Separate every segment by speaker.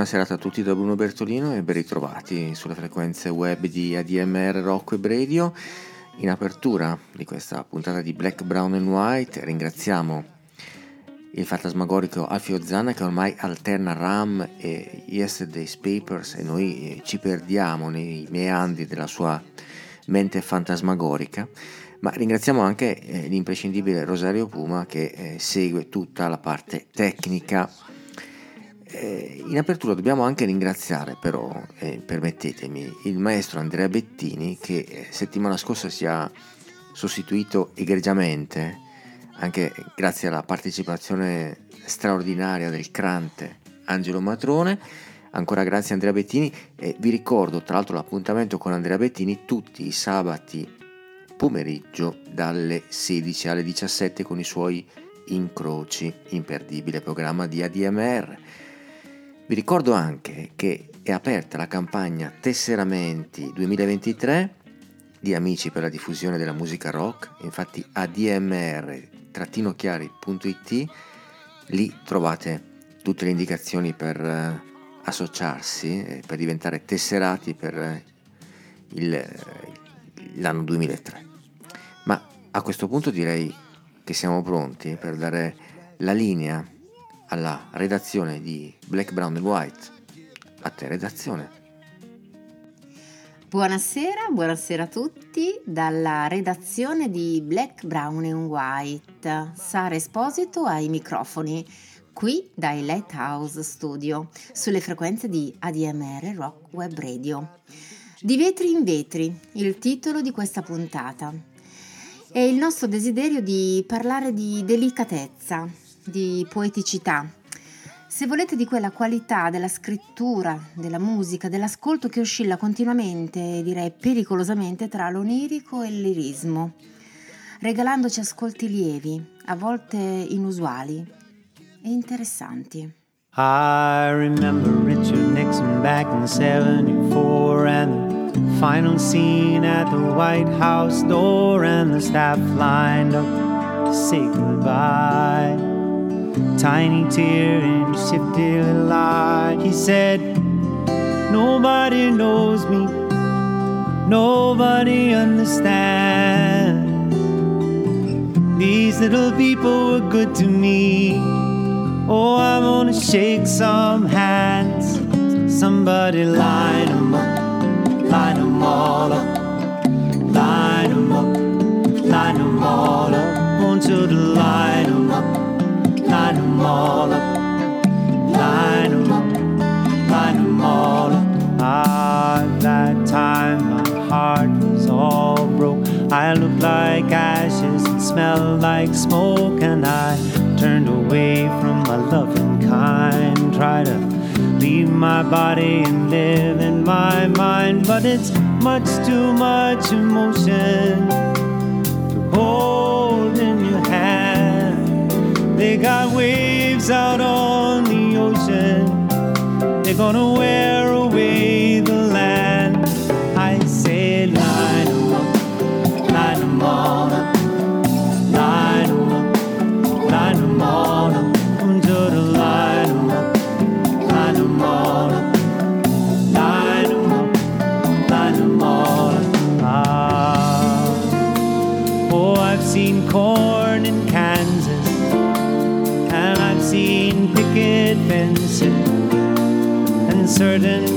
Speaker 1: Buona serata a tutti da Bruno Bertolino e ben ritrovati sulle frequenze web di ADMR Rocco e Radio. In apertura di questa puntata di Black, Brown and White ringraziamo il fantasmagorico Alfio Zanna che ormai alterna Ram e Yesterday's Papers e noi eh, ci perdiamo nei meandri della sua mente fantasmagorica. Ma ringraziamo anche eh, l'imprescindibile Rosario Puma che eh, segue tutta la parte tecnica eh, in apertura dobbiamo anche ringraziare però, eh, permettetemi, il maestro Andrea Bettini che eh, settimana scorsa si è sostituito egregiamente, anche grazie alla partecipazione straordinaria del crante Angelo Matrone. Ancora grazie Andrea Bettini e vi ricordo tra l'altro l'appuntamento con Andrea Bettini tutti i sabati pomeriggio dalle 16 alle 17 con i suoi incroci, imperdibile programma di ADMR. Vi ricordo anche che è aperta la campagna Tesseramenti 2023 di Amici per la diffusione della musica rock, infatti admr-chiari.it, lì trovate tutte le indicazioni per eh, associarsi, per diventare tesserati per eh, il, eh, l'anno 2003. Ma a questo punto direi che siamo pronti per dare la linea alla redazione di Black, Brown and White. A te redazione.
Speaker 2: Buonasera, buonasera a tutti dalla redazione di Black, Brown and White. Sara Esposito ai microfoni, qui dai Lighthouse Studio, sulle frequenze di ADMR Rock Web Radio. Di vetri in vetri, il titolo di questa puntata. È il nostro desiderio di parlare di delicatezza, di poeticità, se volete di quella qualità della scrittura, della musica, dell'ascolto che oscilla continuamente, direi pericolosamente, tra l'onirico e il lirismo, regalandoci ascolti lievi, a volte inusuali e interessanti.
Speaker 3: I remember Richard Nixon back in 74 and the final scene at the White House door and the staff lined up to say goodbye. Tiny tear his shifty little eye. He said, Nobody knows me, nobody understands. These little people were good to me. Oh, I wanna shake some hands. Somebody line 'em up, line 'em all up, line 'em up, line 'em all up. Want you to line 'em up, line 'em all up, line 'em up, line 'em all up. Ah, that time my heart was all broke. I looked like ashes and smelled like smoke, and I turned away from my loving kind. Try to leave my body and live in my mind, but it's much too much emotion to hold. They got waves out on the ocean, they're gonna wear certain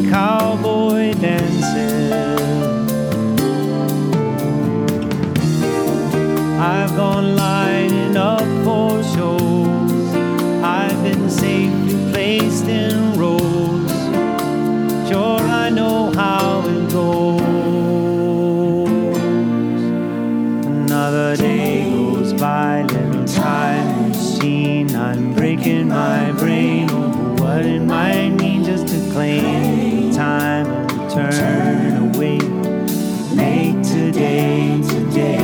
Speaker 3: Make today today.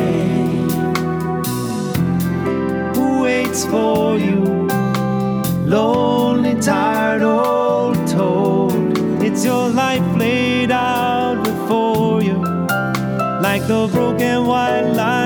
Speaker 3: Who waits for you? Lonely, tired, old, told. It's your life laid out before you. Like the broken white line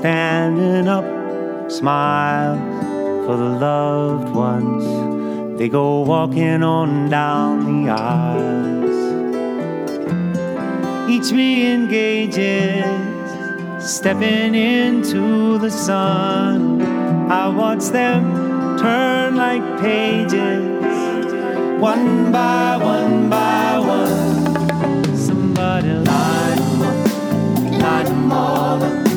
Speaker 3: standing up. Smiles for the loved ones. They go walking on down the aisles. Each me engages, stepping into the sun. I watch them turn like pages, one by one by one. Somebody line 'em up, line 'em all up,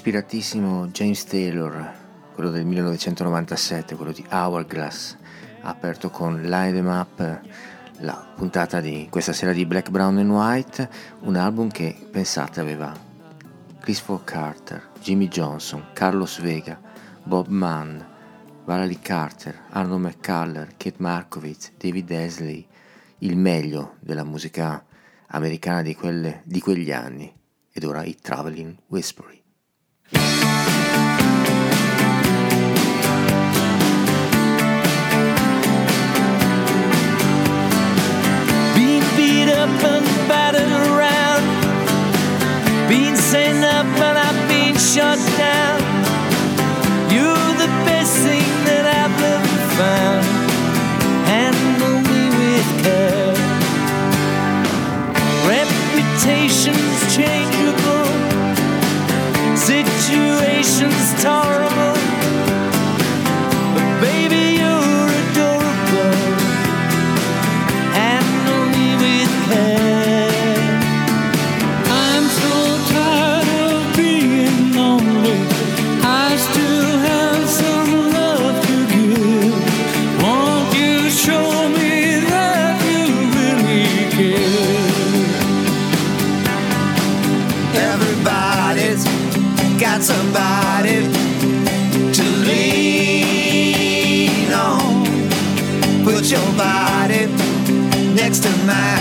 Speaker 1: ispiratissimo James Taylor, quello del 1997, quello di Hourglass, aperto con Line Them Up la puntata di questa sera di Black, Brown and White, un album che, pensate, aveva Christopher Carter, Jimmy Johnson, Carlos Vega, Bob Mann, Valerie Carter, Arno McCuller, Kate Markovitz, David Asley, il meglio della musica americana di, quelle- di quegli anni, ed ora i Traveling Whispering.
Speaker 4: Beat up and battered around. I've been shut down. You're the best thing that I've ever found. Handle me with care. Reputations changeable. Situations tolerable. tonight.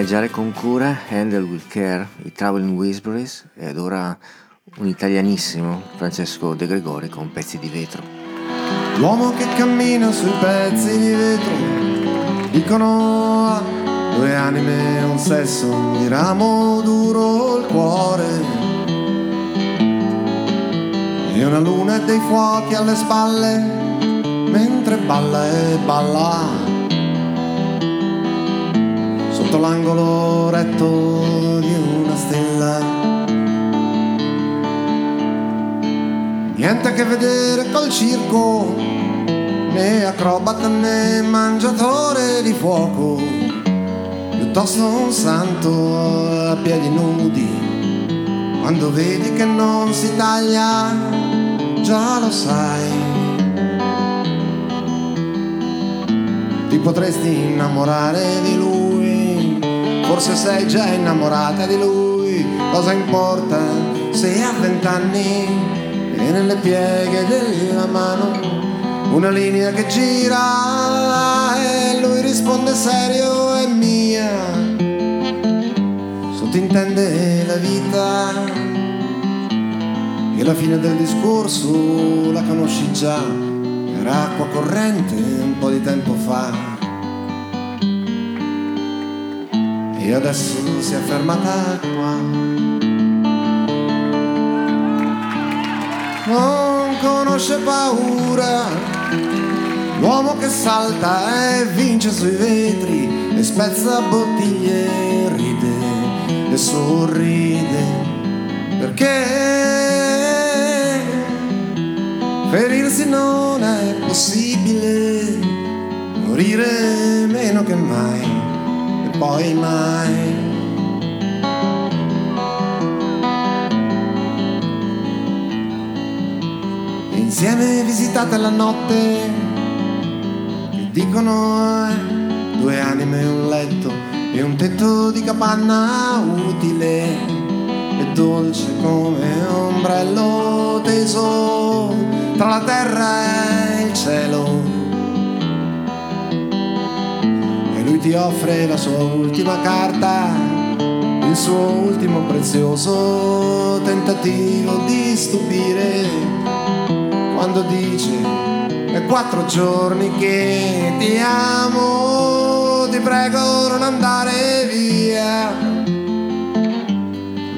Speaker 1: Maneggiare con cura, handle with care, i Traveling Whispers ed ora un italianissimo Francesco De Gregori con pezzi di vetro.
Speaker 5: L'uomo che cammina sui pezzi di vetro, dicono ah, due anime, un sesso, mi ramo duro il cuore. E una luna e dei fuochi alle spalle, mentre balla e balla sotto l'angolo retto di una stella. Niente a che vedere col circo, né acrobata né mangiatore di fuoco, piuttosto un santo a piedi nudi. Quando vedi che non si taglia, già lo sai. Ti potresti innamorare di lui Forse sei già innamorata di lui, cosa importa se ha vent'anni? E nelle pieghe della mano. Una linea che gira e lui risponde serio è mia. Sottintende la vita. E la fine del discorso la conosci già, era acqua corrente un po' di tempo fa. E adesso si è fermata qua. Non conosce paura, l'uomo che salta e vince sui vetri e spezza bottiglie ride e sorride. Perché ferirsi non è possibile, morire meno che mai poi mai. Insieme visitate la notte, che dicono eh, due anime, un letto e un tetto di capanna utile e dolce come ombrello teso tra la terra e il cielo ti offre la sua ultima carta, il suo ultimo prezioso tentativo di stupire, quando dice è quattro giorni che ti amo, ti prego non andare via,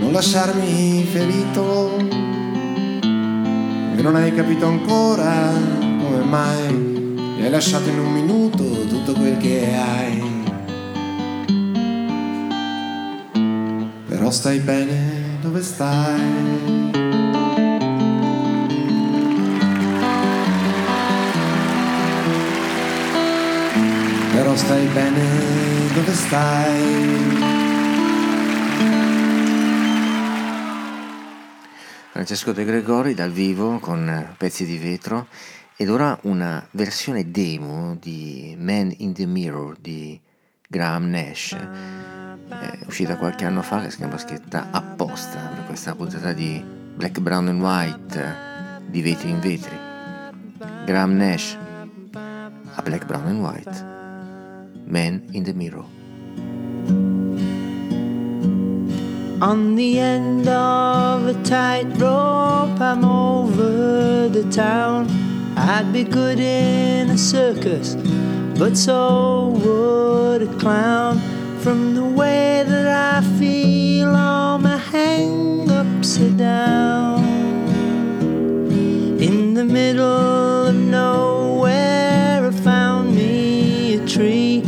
Speaker 5: non lasciarmi ferito, e non hai capito ancora come mai mi hai lasciato in un minuto tutto quel che hai. Stai bene dove stai. Però stai bene dove stai.
Speaker 1: Francesco De Gregori dal vivo con pezzi di vetro ed ora una versione demo di Man in the Mirror di Graham Nash è uscita qualche anno fa che si chiama scritta apposta per questa puntata di Black, Brown and White di vetri in vetri. Graham Nash a Black, Brown and White. Man in the Mirror.
Speaker 4: On the end of a tightrope, I'm over the town. I'd be good in a circus, but so would a clown. From the way that I feel, all my hang ups are down. In the middle of nowhere, I found me a tree,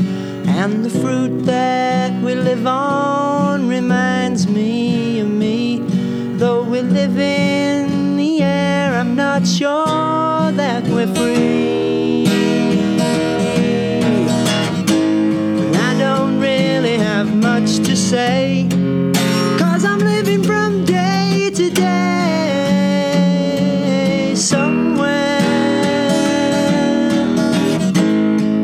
Speaker 4: and the fruit that we live on reminds me of me. Though we live in the air, I'm not sure that we're free. Say. Cause I'm living from day to day somewhere.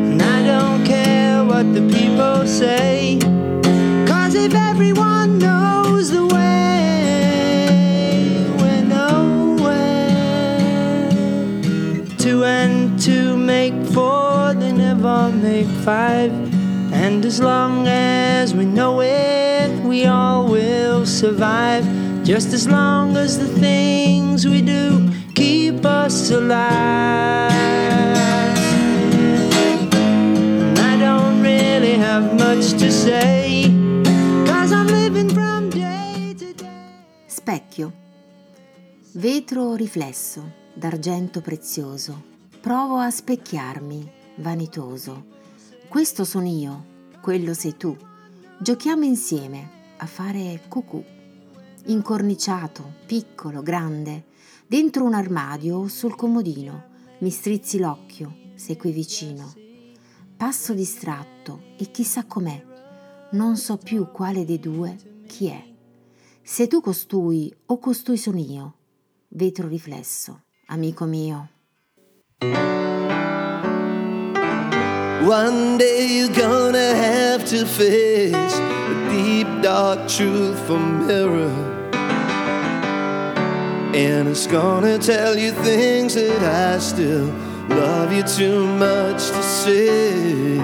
Speaker 4: And I don't care what the people say. Cause if everyone knows the way, we're nowhere. Two and two make four, they never make five
Speaker 3: And as long as we know it, we all will survive. Just as long as the things we do keep us alive. And I don't really have much to say, cause I'm living from day to day.
Speaker 2: Specchio. Vetro riflesso, d'argento prezioso. Provo a specchiarmi, vanitoso. Questo sono io, quello sei tu. Giochiamo insieme a fare cucù. Incorniciato, piccolo, grande, dentro un armadio o sul comodino. Mi strizzi l'occhio, sei qui vicino. Passo distratto e chissà com'è. Non so più quale dei due chi è. Sei tu costui o costui sono io? Vetro riflesso, amico mio.
Speaker 6: One day you're gonna have to face the deep dark truth from mirror. And it's gonna tell you things that I still love you too much to say.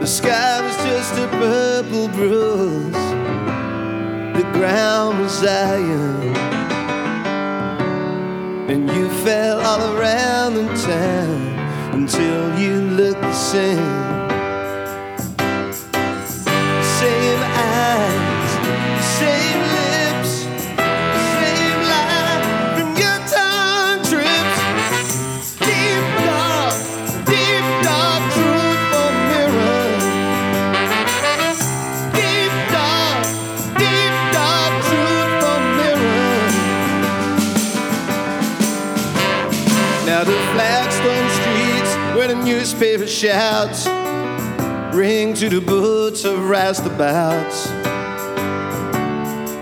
Speaker 6: The sky was just a purple bruise, the ground was iron. And you fell all around the town until you look the same. Same eyes, shouts ring to the boots of roustabouts.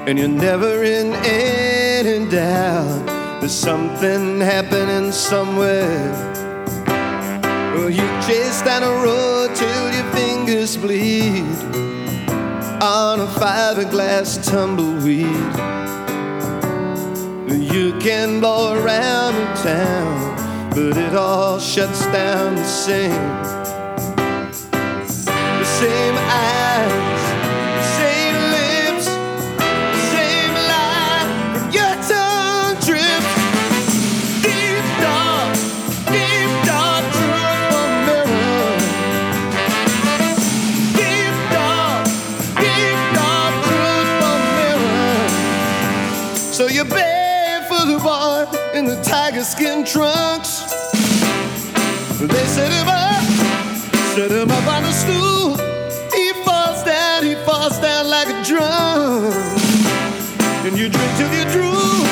Speaker 6: And you're never in any doubt there's something happening somewhere. Well, you chase down a road till your fingers bleed on a fiberglass tumbleweed. You can blow around the town, but it all shuts down the same. The same eyes, the same lips, the same line from your tongue trips. Deep dark, deep dark truth from mirror. Deep dark, deep dark truth from mirror. So you're barefoot the boy in the tiger skin trunks. They set him up, set him up on a stool. He falls down, he falls down like a drum. And you drink till you drool.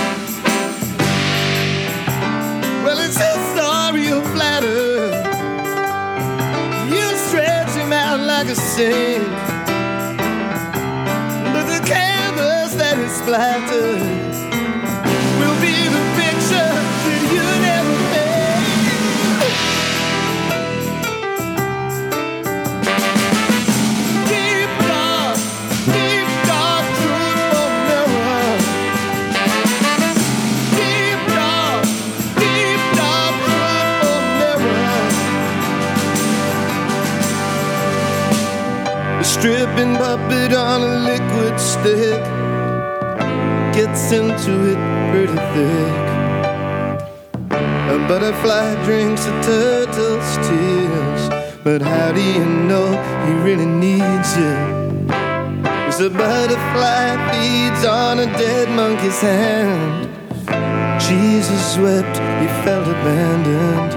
Speaker 6: Well, it's a story of flatter. You stretch him out like a sink. But the canvas that is splattered gets into it pretty thick. A butterfly drinks a turtle's tears, but how do you know he really needs it? Cause a butterfly feeds on a dead monkey's hand. Jesus wept, he felt abandoned.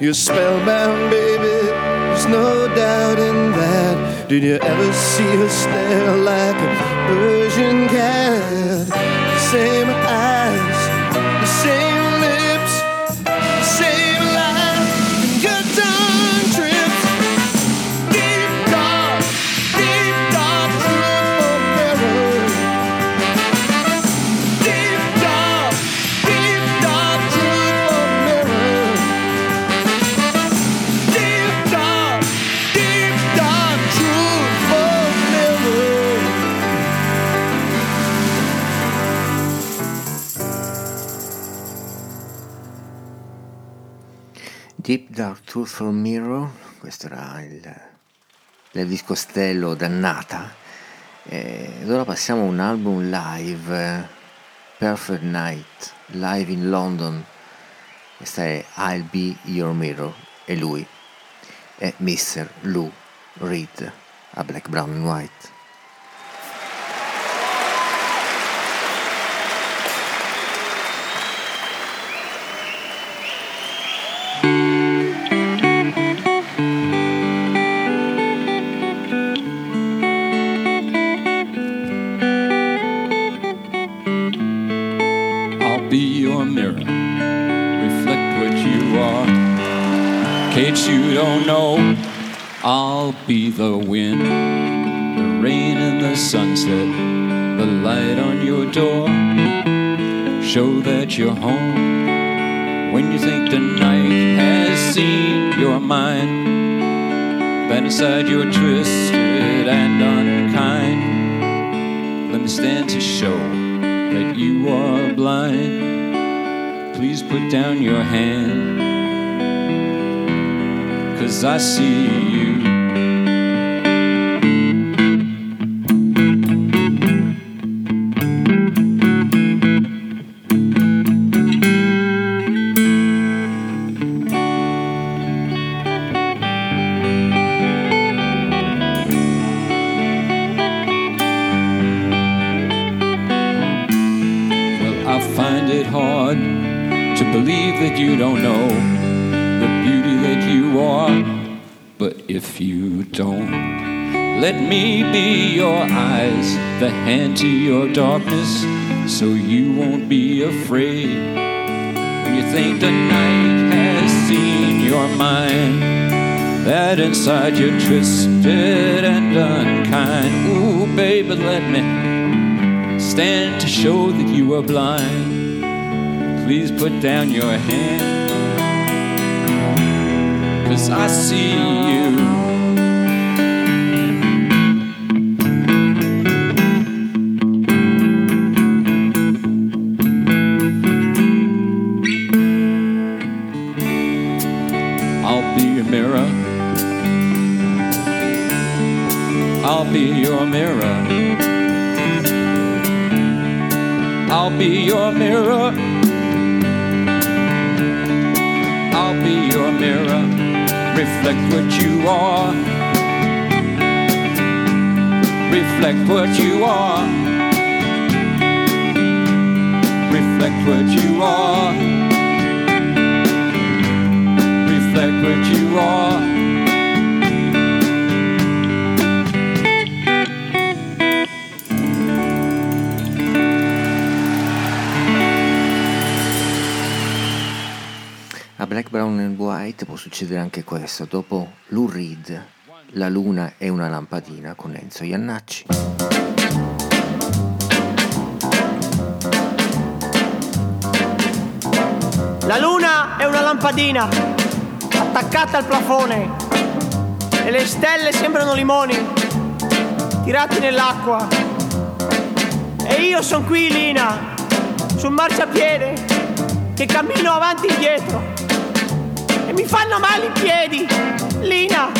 Speaker 6: You're spellbound, baby, there's no doubt in that. Did you ever see her stare like a Persian cat? same I Deep Dark Truth for Mirror,
Speaker 1: questo era il, l'Elvis Costello dannata. E ora passiamo a un album live, Perfect Night, live in London. Questa è I'll Be Your Mirror e lui è Mr. Lou Reed a Black, Brown and White.
Speaker 7: I'll be the wind, the rain and the sunset, the light on your door. Show that you're home when you think the night has seen your mind. That inside you're twisted and unkind. Let me stand to show that you are blind. Please put down your hand. Cause I see you. The hand to your darkness, so you won't be afraid. When you think the night has seen your mind, that inside you're twisted and unkind. Ooh, baby, let me stand to show that you are blind. Please put down your hand. Cause I see you. I'll be your mirror. I'll be your mirror. Reflect what you are. Reflect what you are. Reflect what you are. Reflect what you are.
Speaker 1: White può succedere anche questo, dopo Lou Reed, La luna è una lampadina con Enzo Iannacci.
Speaker 8: La luna è una lampadina attaccata al plafone e le stelle sembrano limoni tirati nell'acqua. E io sono qui, Lina, sul marciapiede che cammino avanti e indietro mi fanno male i piedi, Lina.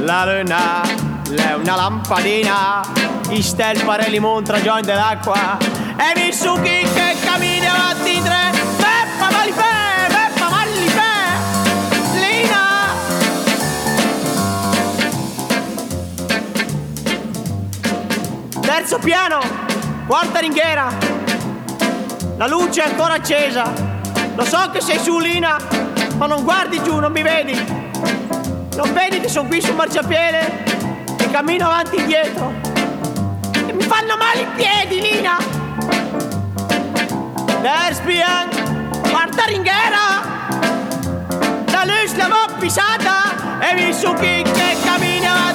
Speaker 8: La luna è una lampadina, i stelle pare limon tra giorni dell'acqua e mi succhi che cammini avanti in tre. Peppa Malifè, Peppa Malifè, Lina. Terzo piano, quarta ringhiera. La luce è ancora accesa. Lo so che sei su, Lina, ma non guardi giù, non mi vedi. Non vedi che sono qui sul marciapiede e cammino avanti e indietro. E mi fanno male i piedi, Lina. Lesbian, quarta ringhiera. La luce l'avevo pisata e mi succhi che cammini avanti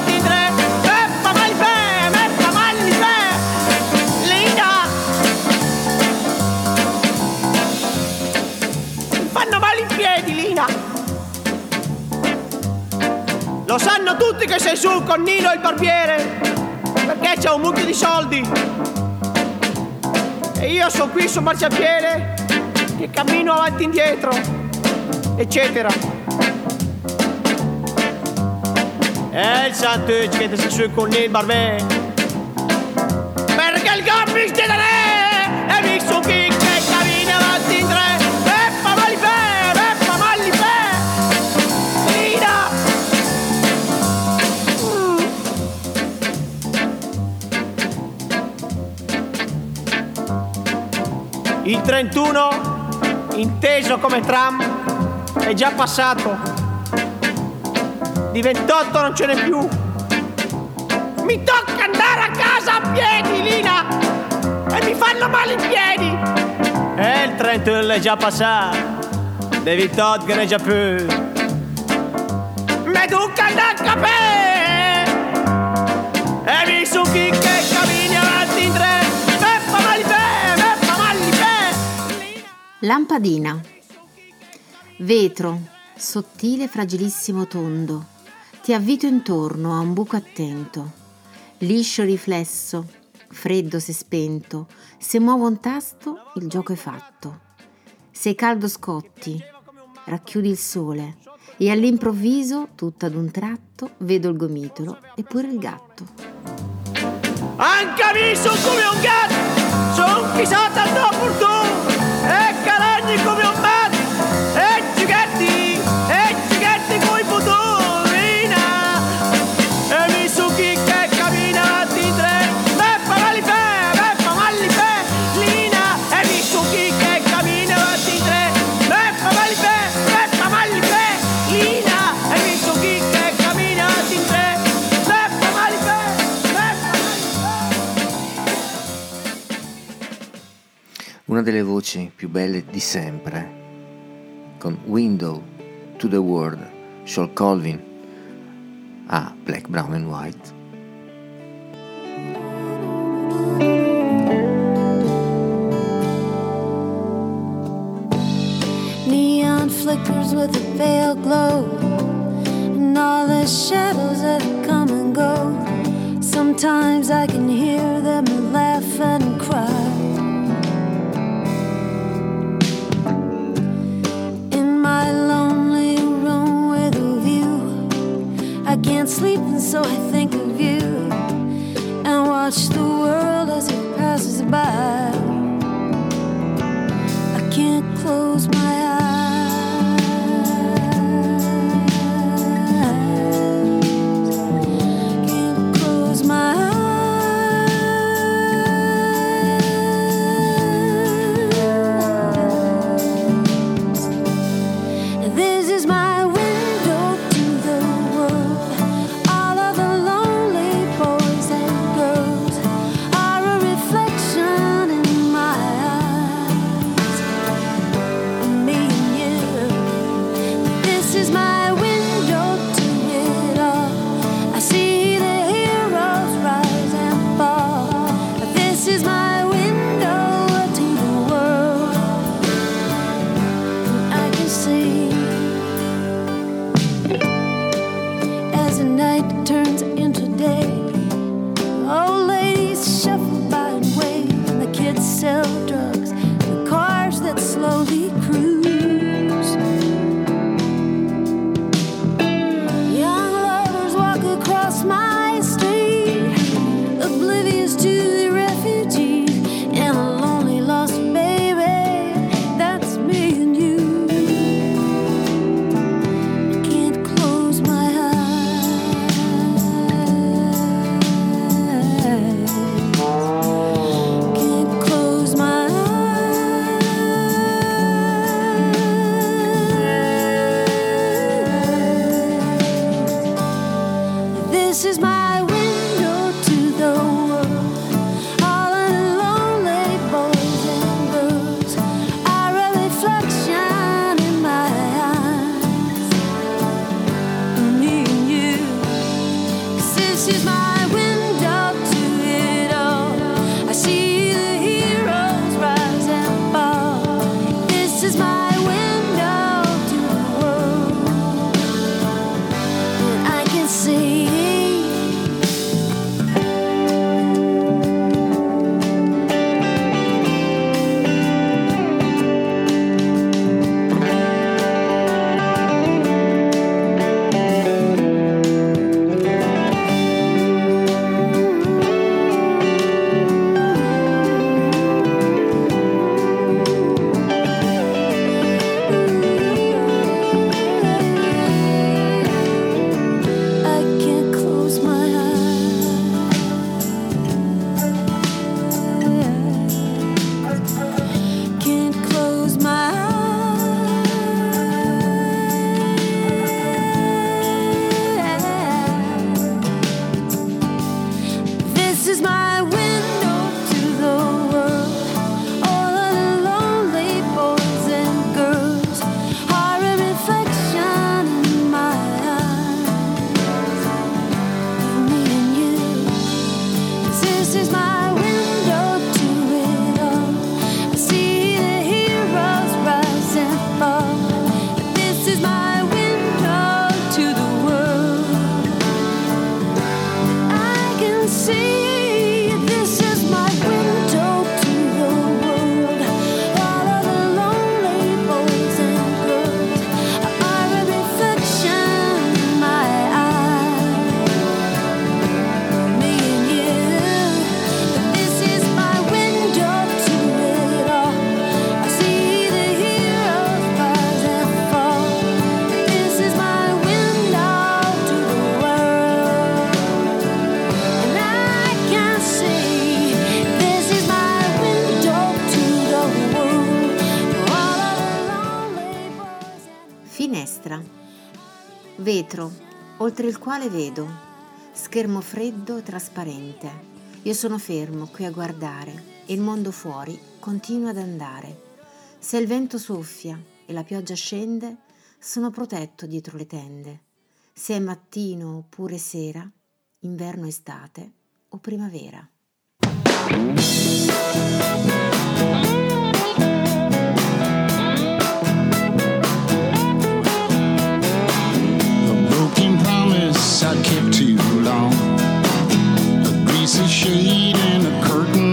Speaker 8: Lo sanno tutti che sei su con Nino il barbiere, perché c'è un mucchio di soldi. E io sono qui su marciapiede che cammino avanti e indietro, eccetera. E il santo che sei su con il barbiere. Perché il gobbi ti darà inteso come tram, è già passato. Di 28 non ce n'è più. Mi tocca andare a casa a piedi, Lina! E mi fanno male i piedi! E il 31 è già passato. Di 28 che ne è già più. Me tocca andare
Speaker 2: Lampadina. Vetro, sottile, fragilissimo tondo. Ti avvito intorno a un buco attento. Liscio riflesso, freddo se spento. Se muovo un tasto, il gioco è fatto. Sei caldo scotti, racchiudi il sole e all'improvviso, tutto ad un tratto, vedo il gomitolo e pure il gatto.
Speaker 8: Anche a sono come un gatto, sono pisata al fortuna, e parar de comer o.
Speaker 1: Una delle voci più belle di sempre, con Window to the World, Shawl Colvin, a Black, Brown and White.
Speaker 9: Neon flickers with a pale glow, and all the shadows that come and go. Sometimes I can hear them laugh and cry. My lonely room with a view, I can't sleep, and so I think of you and watch the world as it passes by. I can't close my my
Speaker 2: will. oltre il quale vedo, schermo freddo, e trasparente. Io sono fermo qui a guardare e il mondo fuori continua ad andare. Se il vento soffia e la pioggia scende, sono protetto dietro le tende. Se è mattino oppure sera, inverno, estate o primavera.
Speaker 10: guess I kept too long. A greasy shade and a curtain.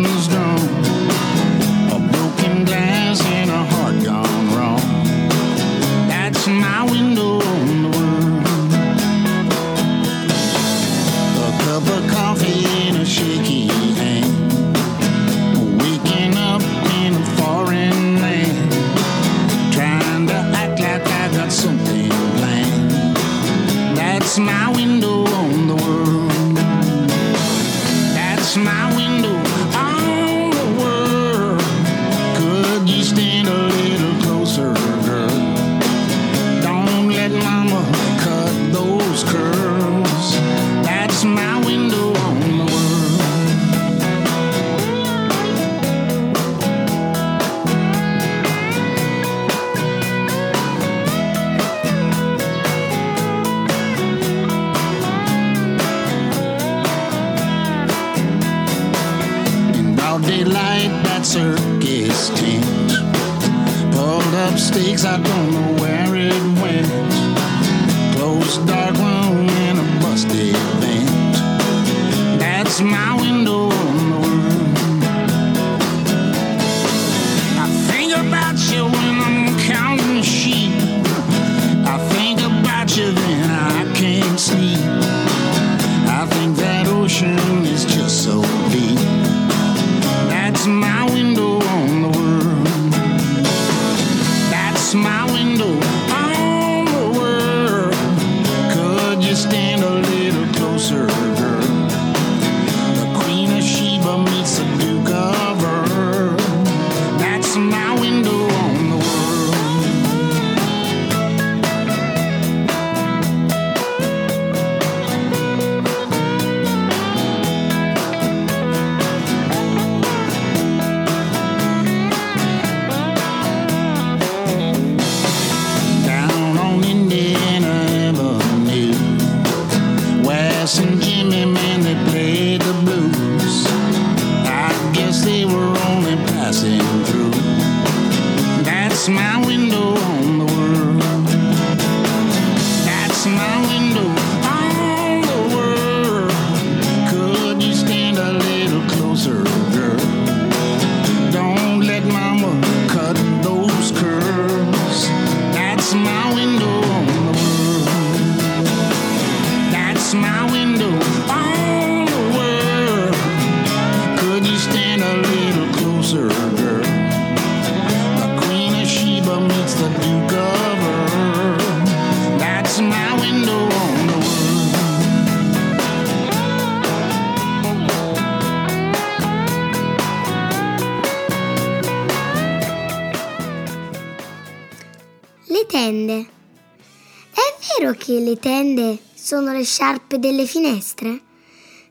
Speaker 4: delle tende sono le sciarpe delle finestre?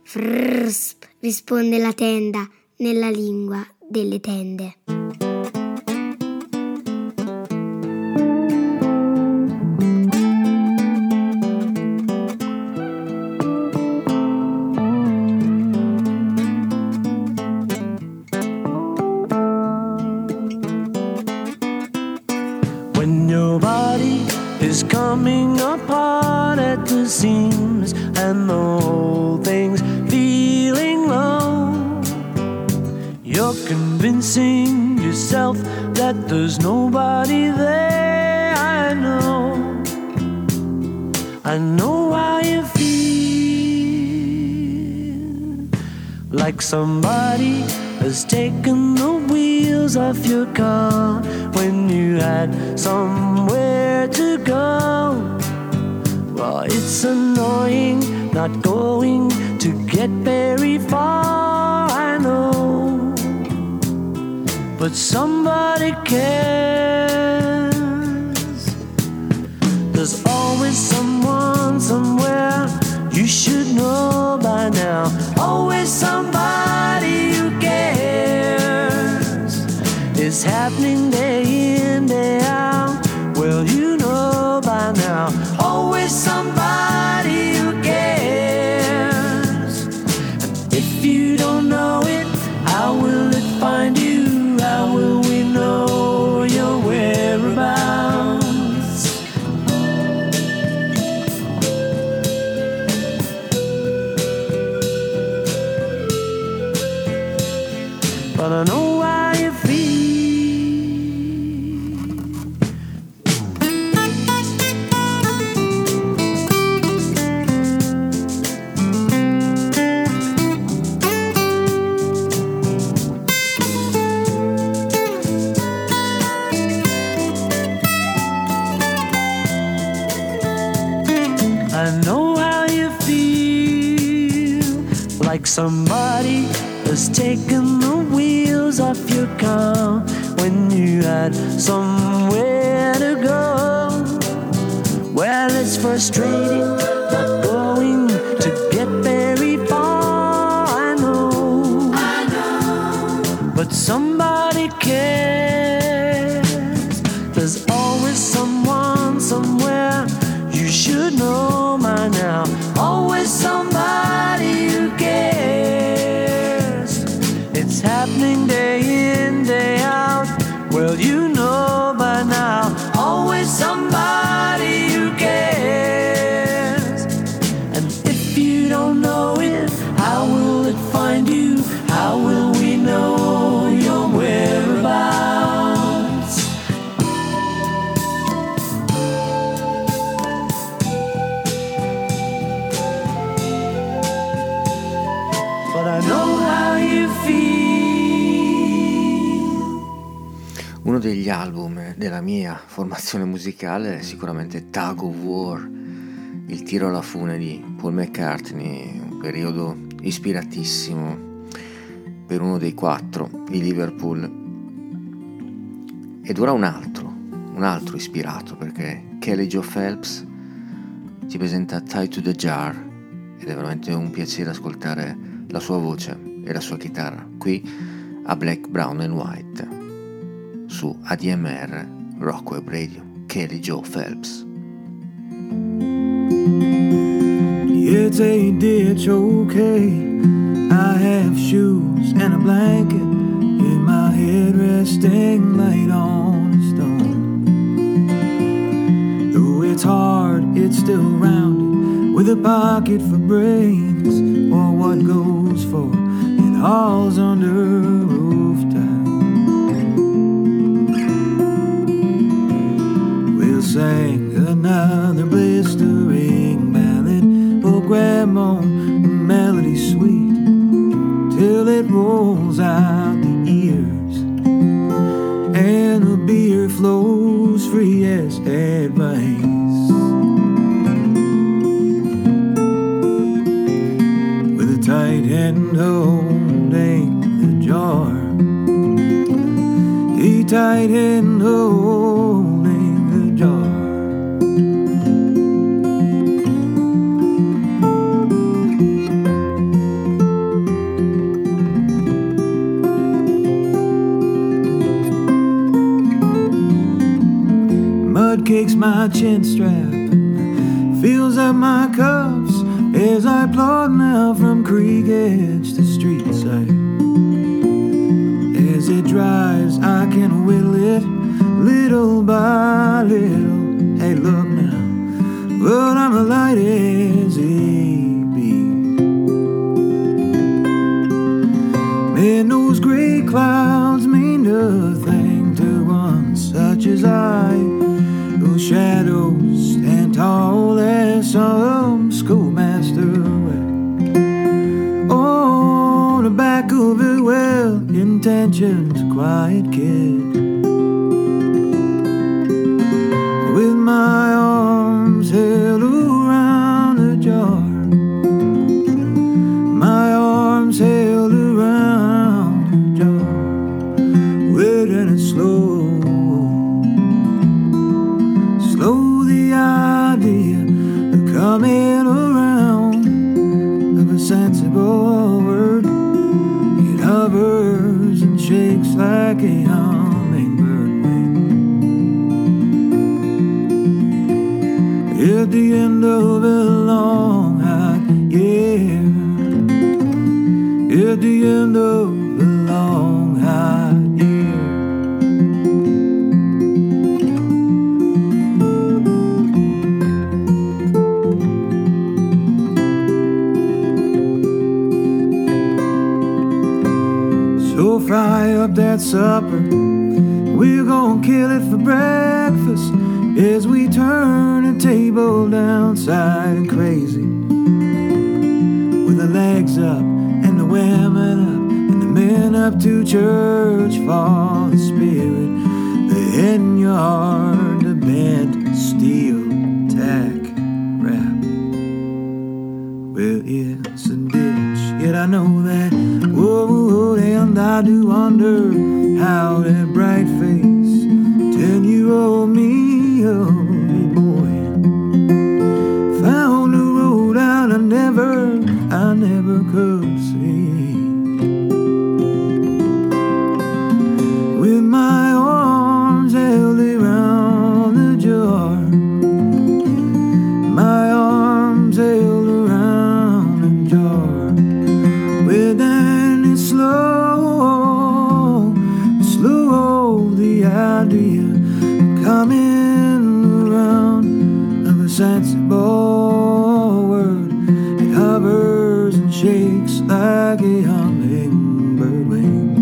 Speaker 4: Frsp, risponde la tenda nella lingua delle tende.
Speaker 11: Somewhere to go. Well, it's
Speaker 4: frustrating
Speaker 1: della mia formazione musicale è sicuramente Tug of War, il tiro alla fune di Paul McCartney, un periodo ispiratissimo per uno dei quattro di Liverpool. Ed ora un altro, un altro ispirato perché Kelly Joe Phelps ci presenta Tie to the Jar ed è veramente un piacere ascoltare la sua voce e la sua chitarra qui a Black, Brown and White su ADMR Rock Web Radio Kelly Joe Phelps
Speaker 12: It's a ditch, okay. I have shoes and a blanket in my head, resting light on a stone. Though it's hard, it's still rounded with a pocket for brains or what goes for it hauls under We'll another blistering ballad. for grandma, the melody sweet till it rolls out the ears. And the beer flows free as advice. With a tight hand holding the jar. he tight hand holding Mud kicks my chin strap, fills up my cuffs as I plod now from creek edge to street side. As it dries, I can whittle it little by little. Hey, look now, but I'm a light as bee. Man, those gray clouds mean nothing some schoolmaster. On the back of a well-intentioned quiet kid. That supper. We're gonna kill it for breakfast as we turn the table downside and crazy. With the legs up and the women up and the men up to church for the spirit. The hen yard, the bent steel tack wrap. Well, it's a ditch, yet I know that. Whoa, and I do wonder sensible word. It hovers and shakes like a hummingbird wing.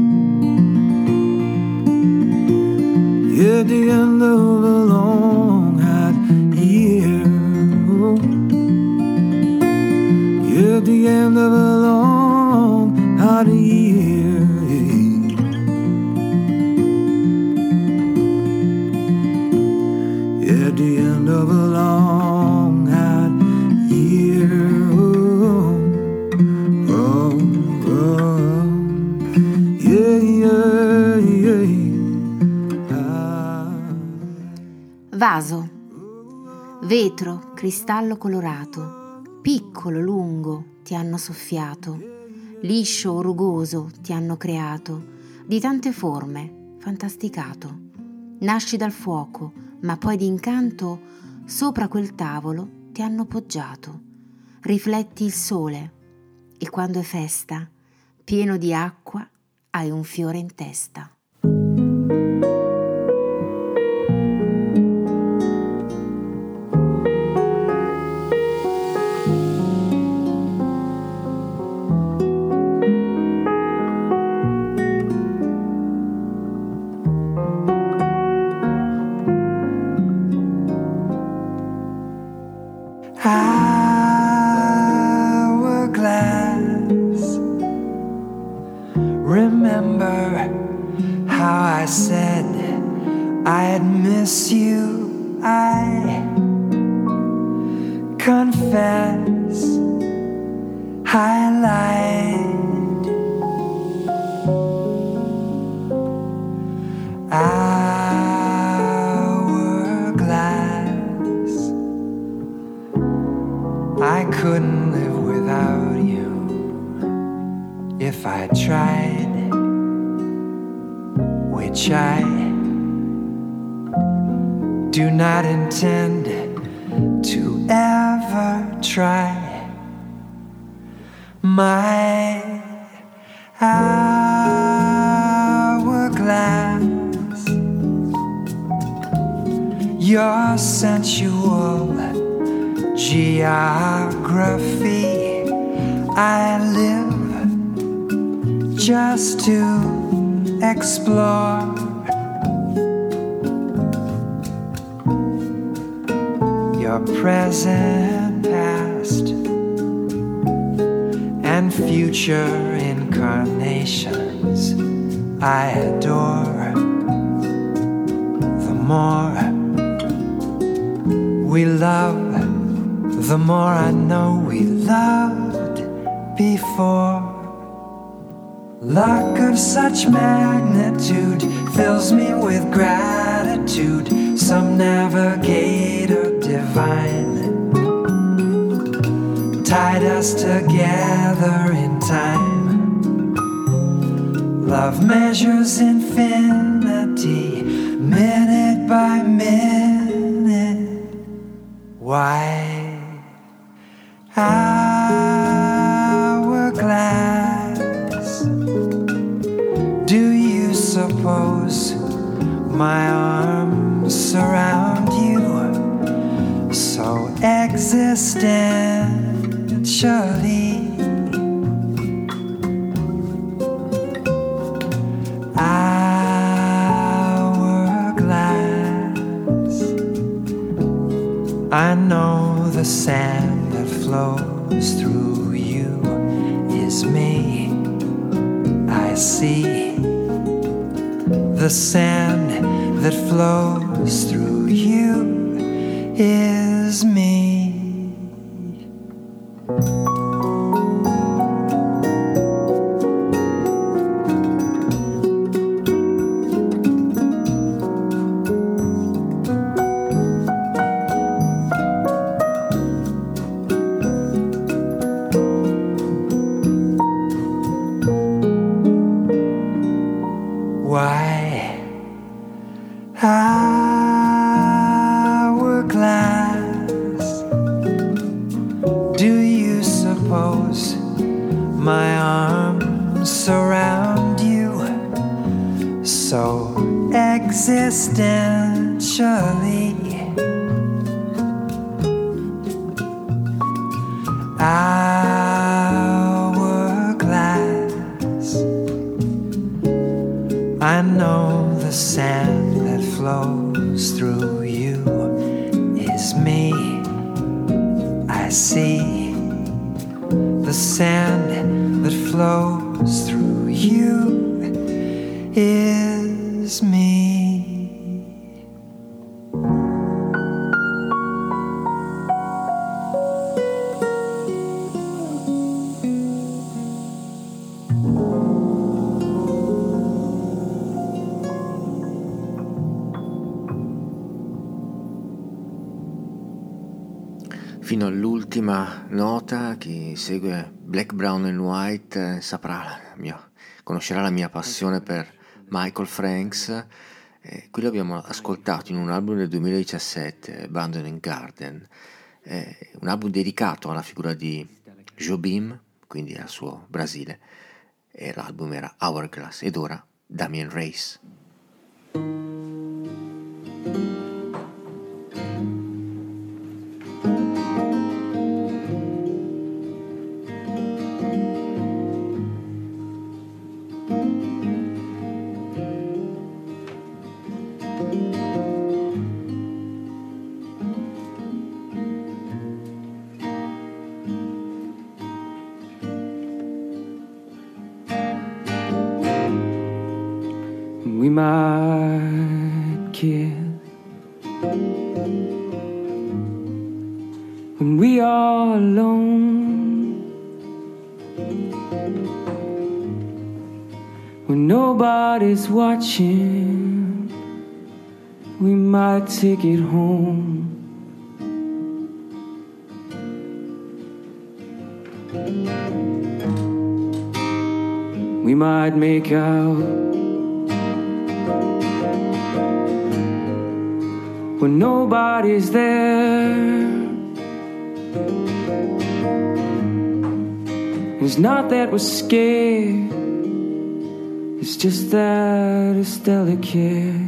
Speaker 12: At the end of a long hot year. At the end of a long hot year.
Speaker 2: Vaso. Vetro, cristallo colorato. Piccolo, lungo, ti hanno soffiato. Liscio o rugoso ti hanno creato. Di tante forme, fantasticato. Nasci dal fuoco, ma poi d'incanto sopra quel tavolo ti hanno poggiato. Rifletti il sole e quando è festa, pieno di acqua, hai un fiore in testa.
Speaker 13: Miss you? I confess highlight I lied. Hourglass. I couldn't live without you if I tried, which I do not intend to ever try. My hourglass, your sensual geography. I live just to explore. Present, past, and future incarnations I adore. The more we love, the more I know we loved before. Luck of such magnitude fills me with gratitude. Some navigator divine tied us together in time. Love measures infinity,
Speaker 1: Fino all'ultima nota, chi segue Black, Brown and White eh, saprà, la mia- conoscerà la mia passione per Michael Franks. Eh, qui l'abbiamo ascoltato in un album del 2017, Abandoned Garden, eh, un album dedicato alla figura di Jobim, quindi al suo Brasile, e l'album era Hourglass ed ora Damien Race.
Speaker 4: Take it home we might make out when nobody's there. It's not that we're scared, it's just that it's delicate.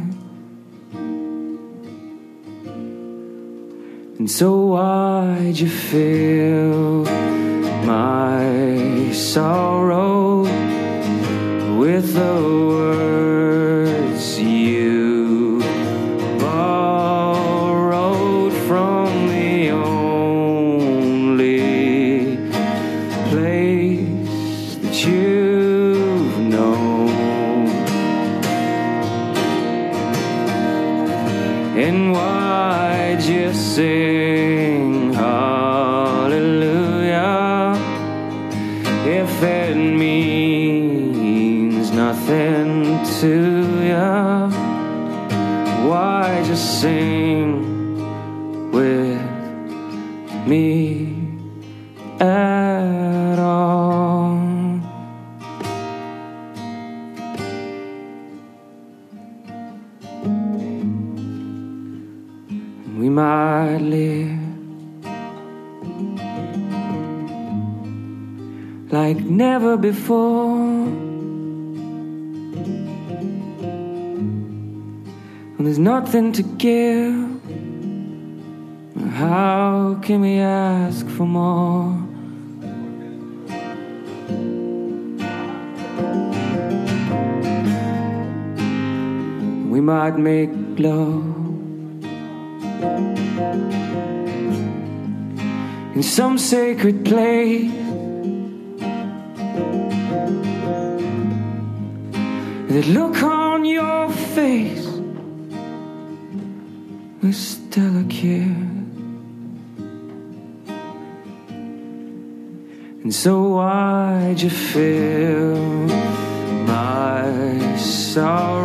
Speaker 4: And so, why'd you fill my sorrow Might like never before. When there's nothing to give, how can we ask for more? We might make love in some sacred place. The look on your face was kiss. And so why'd you fill my sorrow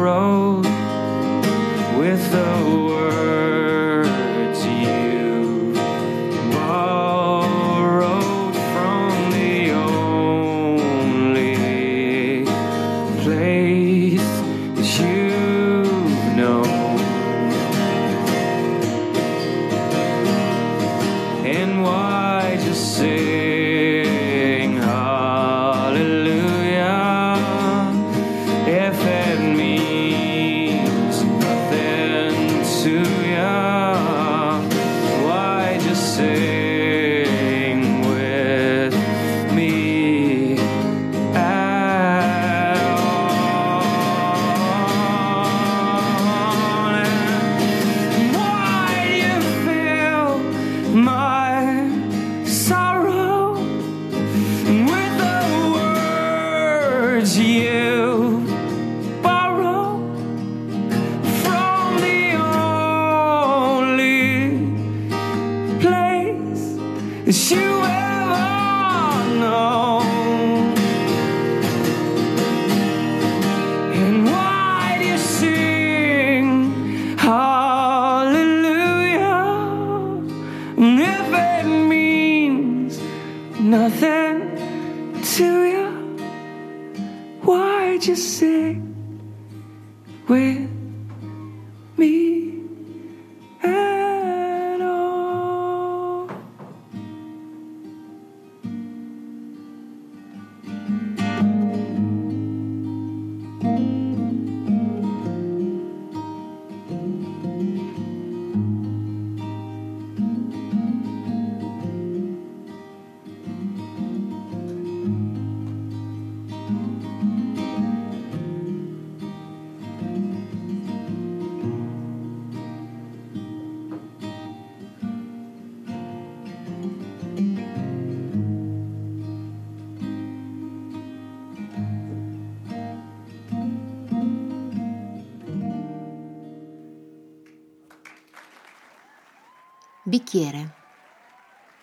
Speaker 2: Bicchiere.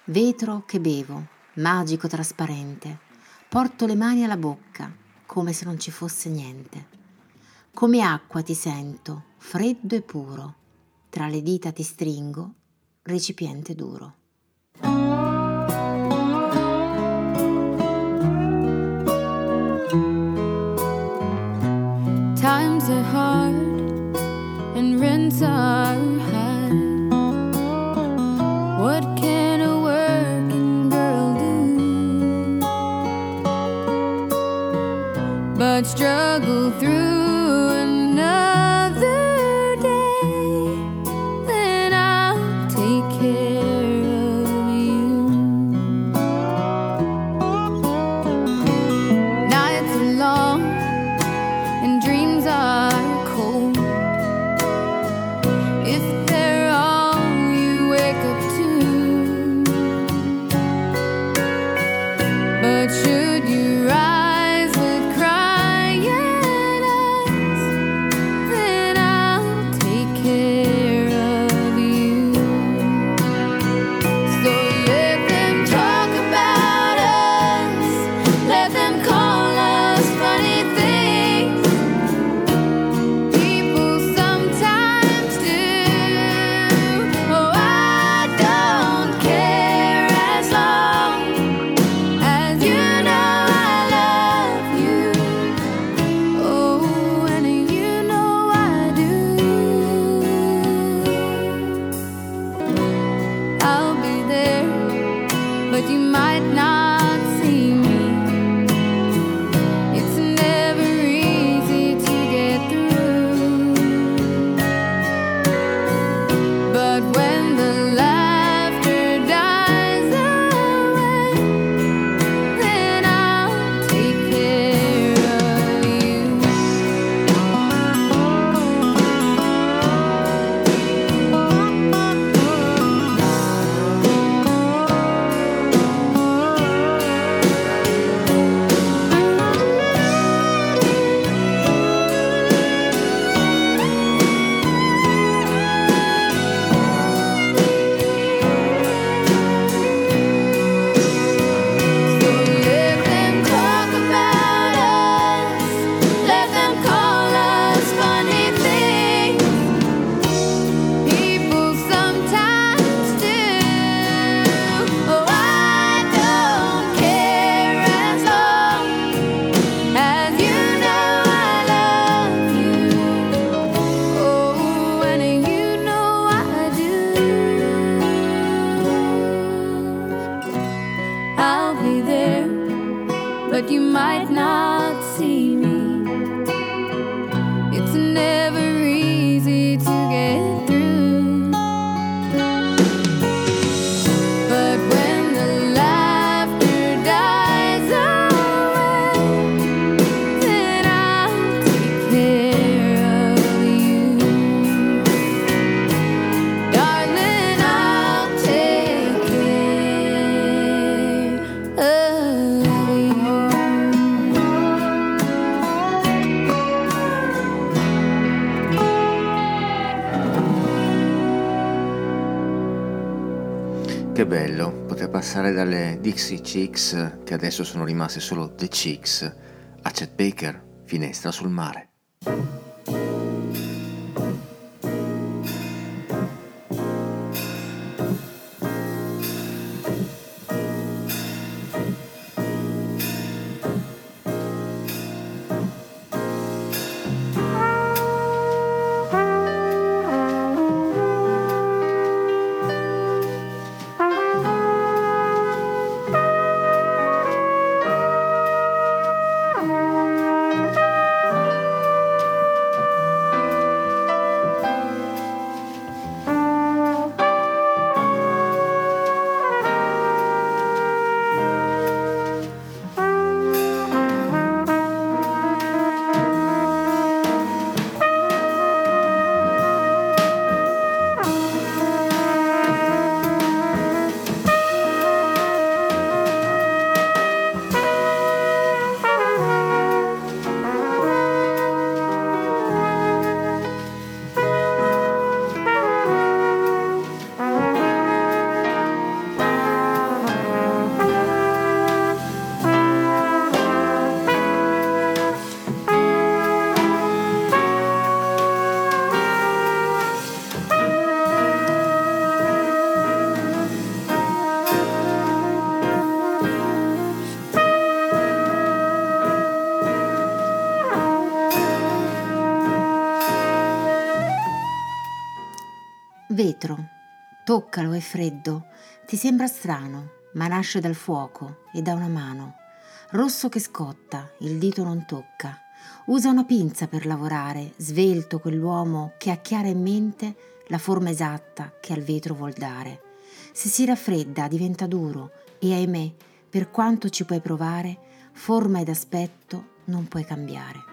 Speaker 2: Vetro che bevo, magico trasparente. Porto le mani alla bocca, come se non ci fosse niente. Come acqua ti sento, freddo e puro. Tra le dita ti stringo, recipiente duro.
Speaker 9: Times are hard and rents are struggle through
Speaker 1: passare dalle Dixie Chicks, che adesso sono rimaste solo The Chicks, a Chet Baker, Finestra sul mare.
Speaker 2: Toccalo, è freddo, ti sembra strano, ma nasce dal fuoco e da una mano. Rosso che scotta, il dito non tocca. Usa una pinza per lavorare, svelto quell'uomo che ha chiara in mente la forma esatta che al vetro vuol dare. Se si raffredda diventa duro e ahimè, per quanto ci puoi provare, forma ed aspetto non puoi cambiare.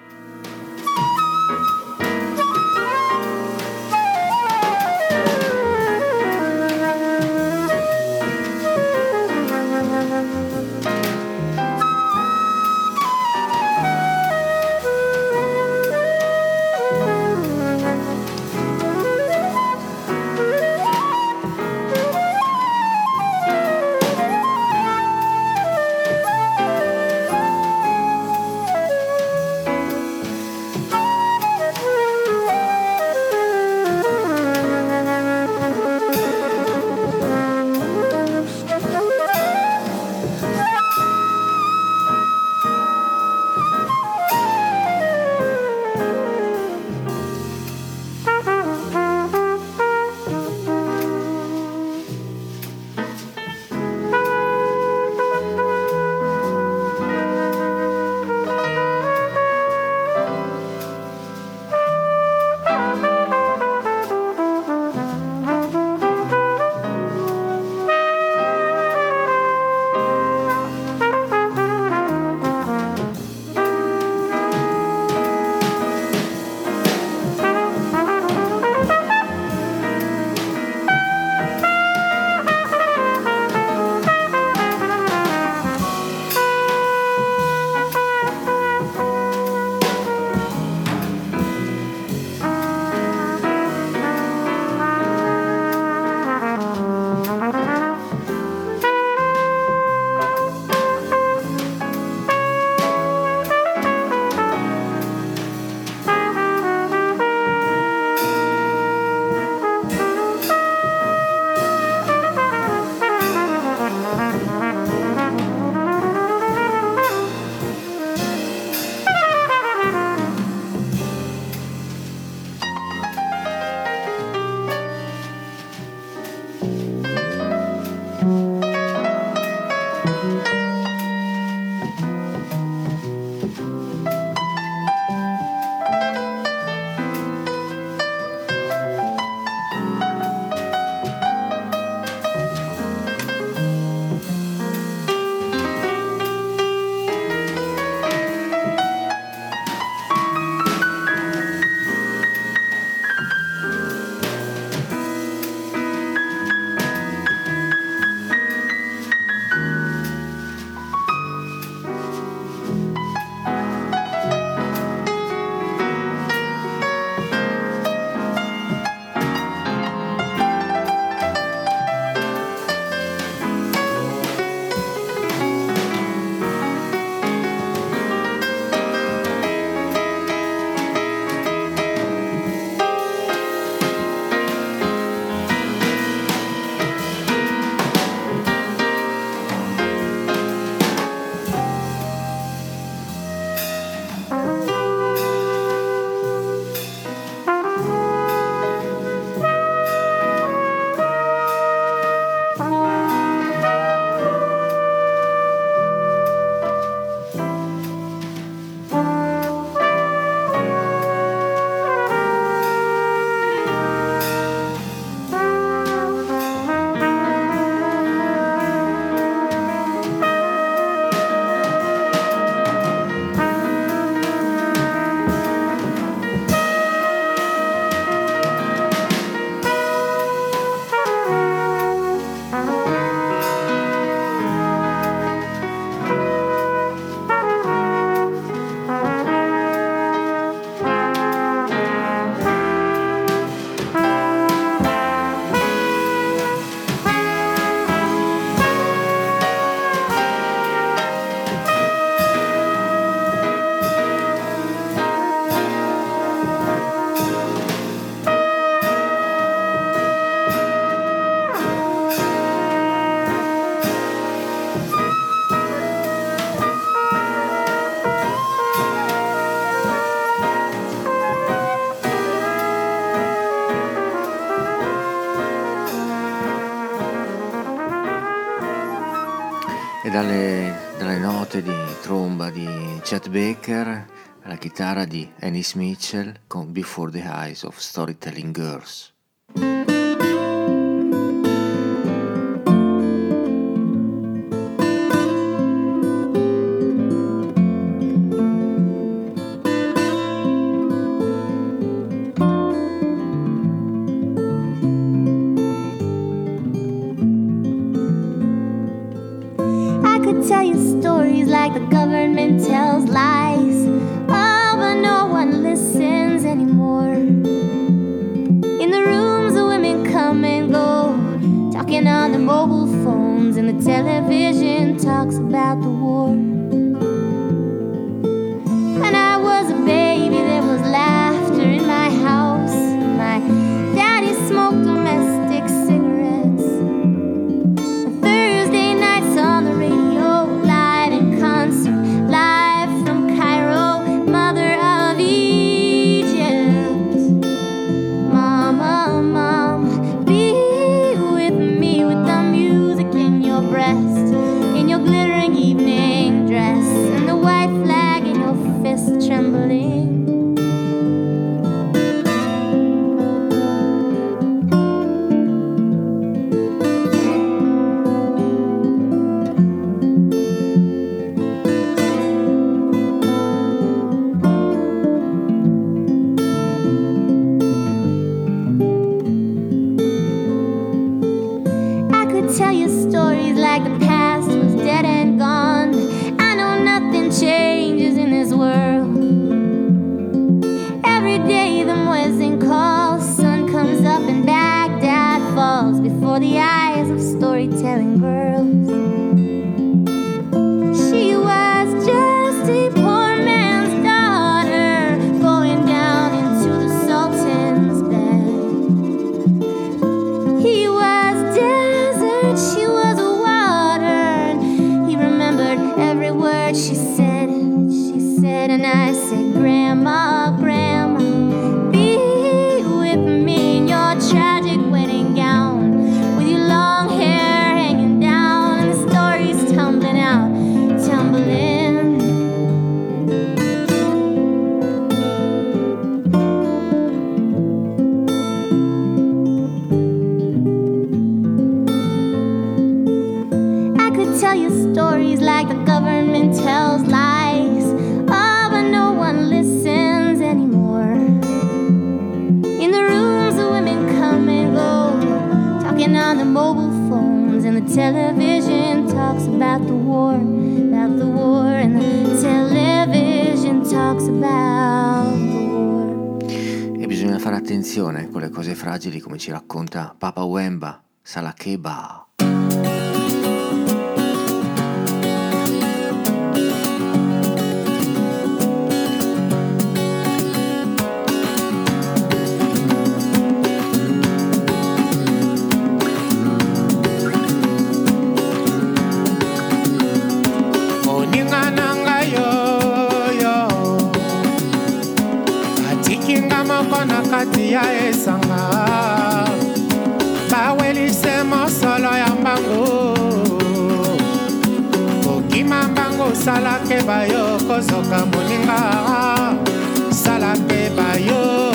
Speaker 14: dalle, dalle note di tromba di Chet Baker alla chitarra di Annie Mitchell con Before the Eyes of Storytelling Girls.
Speaker 1: television talks about the war, about the war, and the television talks about the war.
Speaker 14: E bisogna fare attenzione con le cose fragili, come ci racconta Papa Wemba, Salakeba.
Speaker 15: sala mpe bayo kozoka moninga sala mpe bayo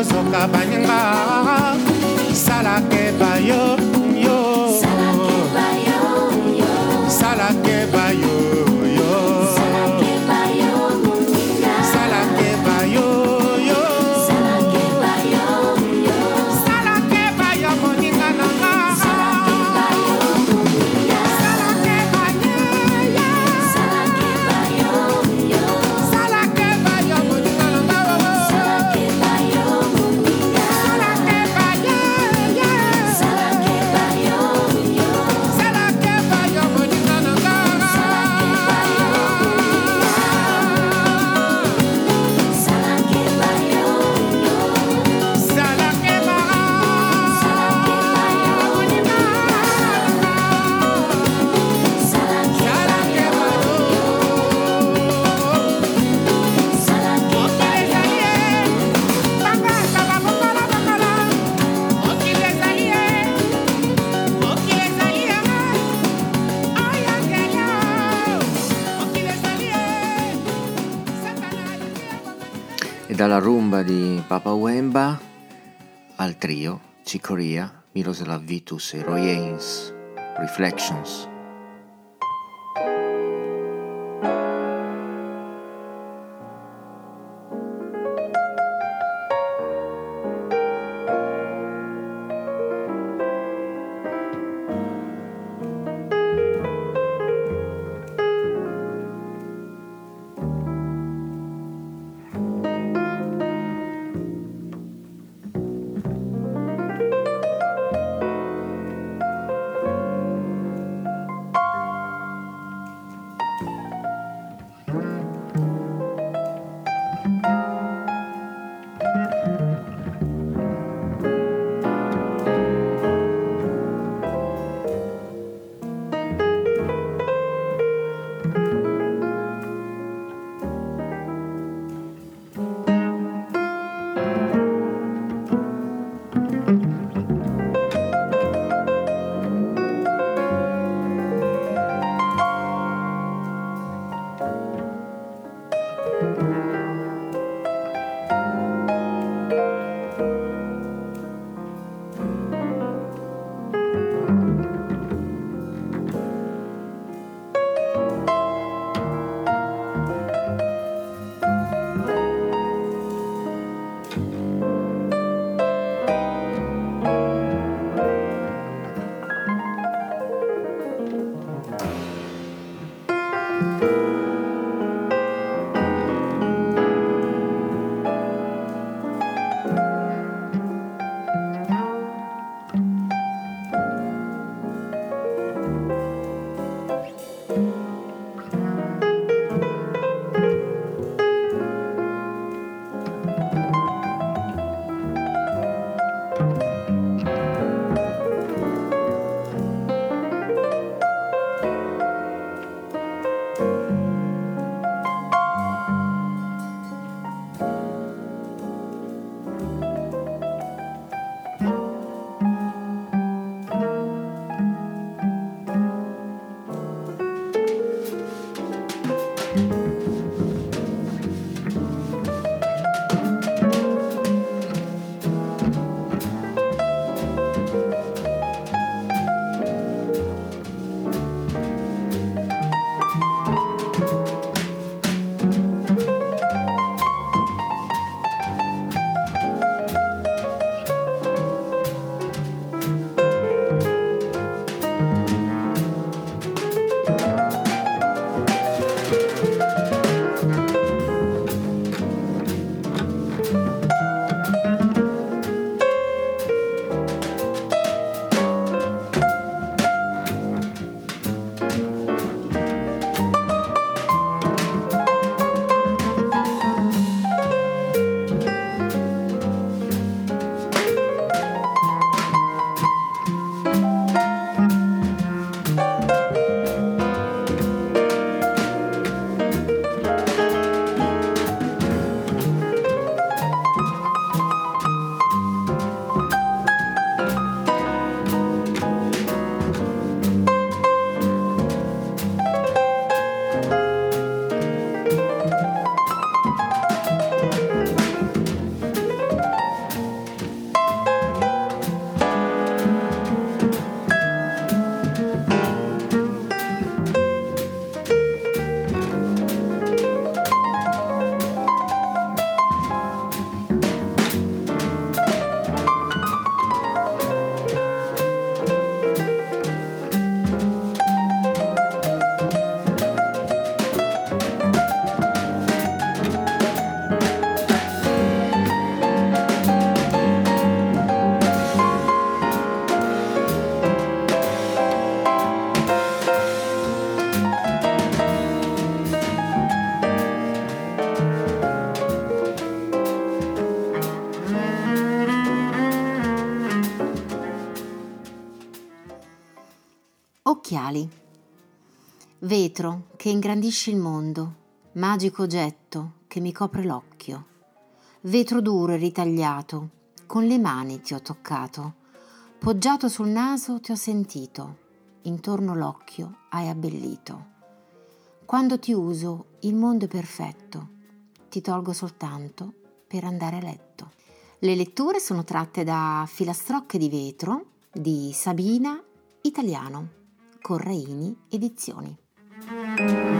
Speaker 15: bozoka banyanga salake bayo.
Speaker 1: Papa Wemba, al trio Cicoria, Miroslav Vitus e Roy Haynes, Reflections.
Speaker 2: ideali. Vetro che ingrandisce il mondo, magico oggetto che mi copre l'occhio. Vetro duro e ritagliato, con le mani ti ho toccato. Poggiato sul naso ti ho sentito, intorno l'occhio hai abbellito. Quando ti uso il mondo è perfetto, ti tolgo soltanto per andare a letto. Le letture sono tratte da Filastrocche di vetro di Sabina Italiano. Correini Edizioni.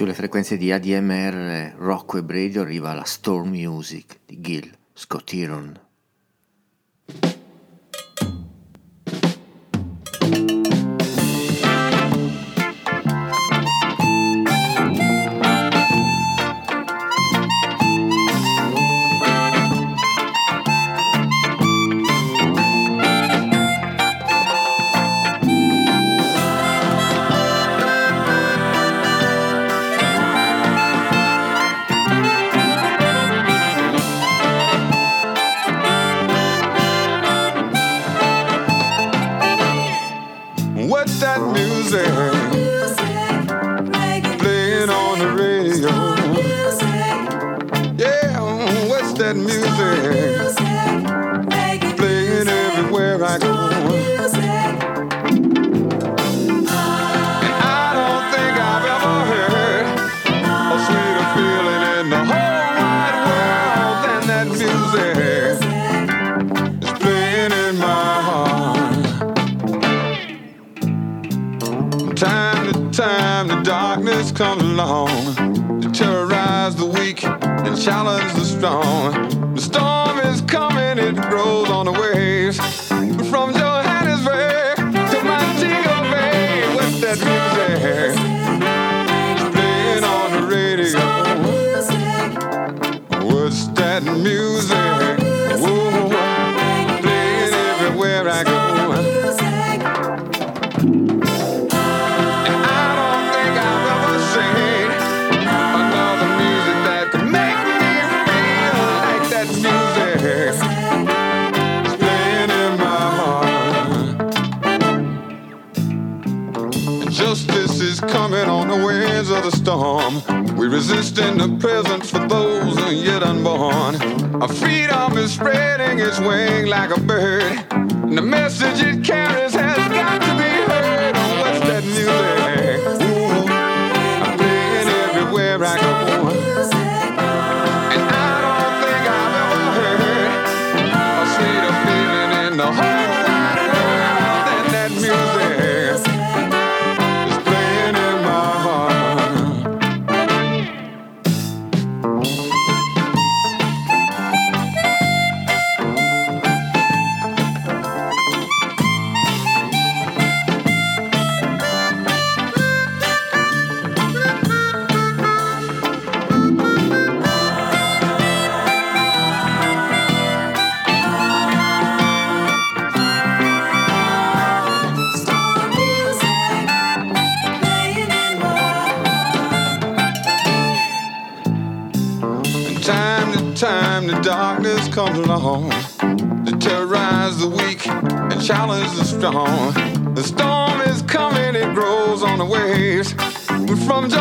Speaker 1: sulle frequenze di ADMR, Rocco e Bredio arriva la Storm Music di Gil
Speaker 16: Scottiron.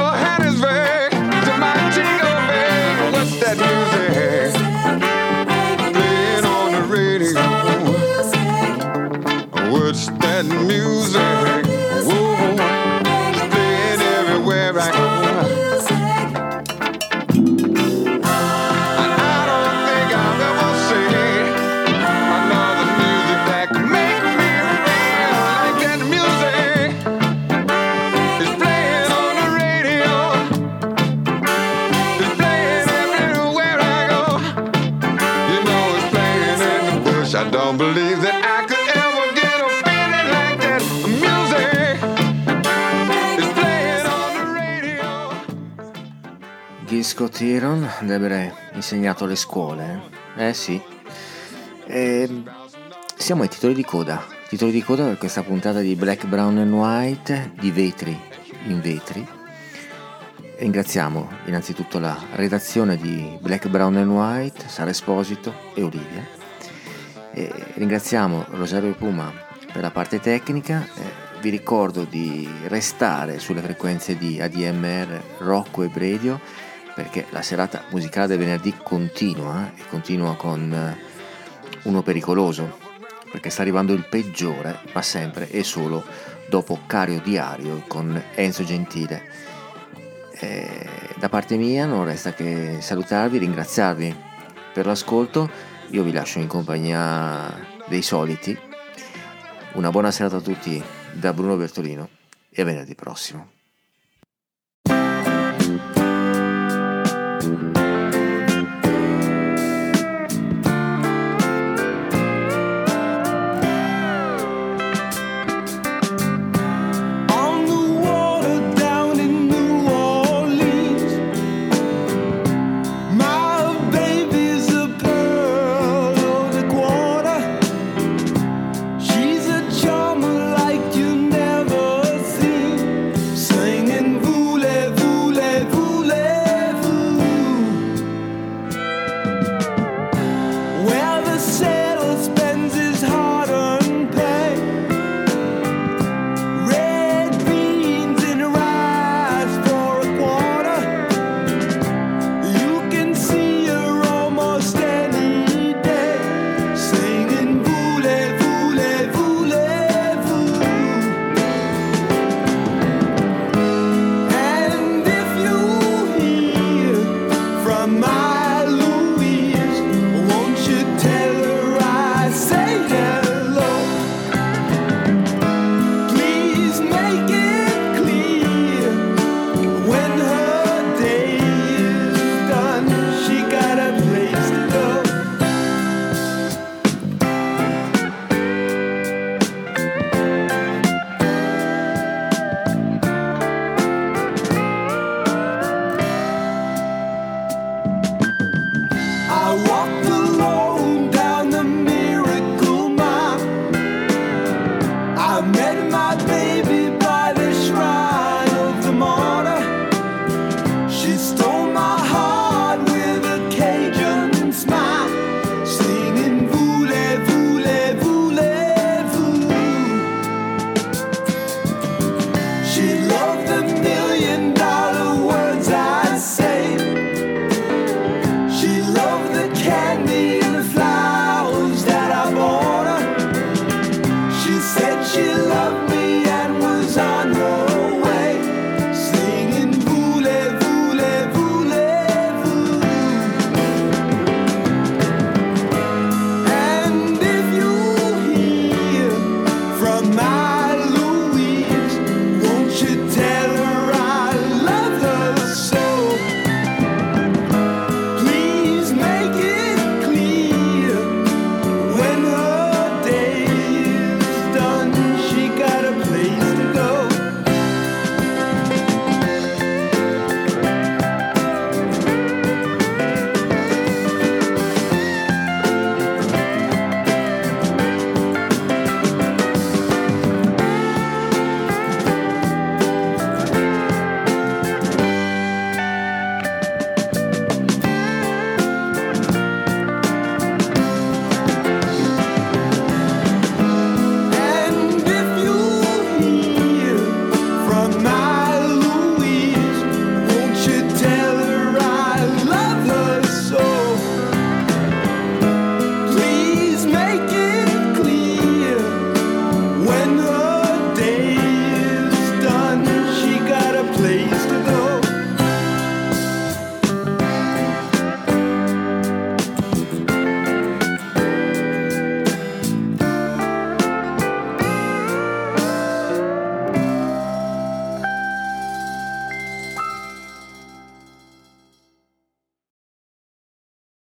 Speaker 16: your hand is
Speaker 1: raised. Heron avrebbe insegnato alle scuole, eh? Eh sì. E siamo ai titoli di coda. Titoli di coda per questa puntata di Black, Brown and White, di vetri in vetri. Ringraziamo innanzitutto la redazione di Black, Brown and White, Sara Esposito e Olivia. E ringraziamo Rosario Puma per la parte tecnica. Eh, vi ricordo di restare sulle frequenze di ADMR Rocco e Radio perché la serata musicale del venerdì continua e continua con eh, uno pericoloso perché sta arrivando il peggiore, ma sempre e solo dopo Cario Diario con Enzo Gentile. E da parte mia non resta che salutarvi, ringraziarvi per l'ascolto. Io vi lascio in compagnia dei soliti. Una buona serata a tutti da Bruno Bertolino e a venerdì prossimo.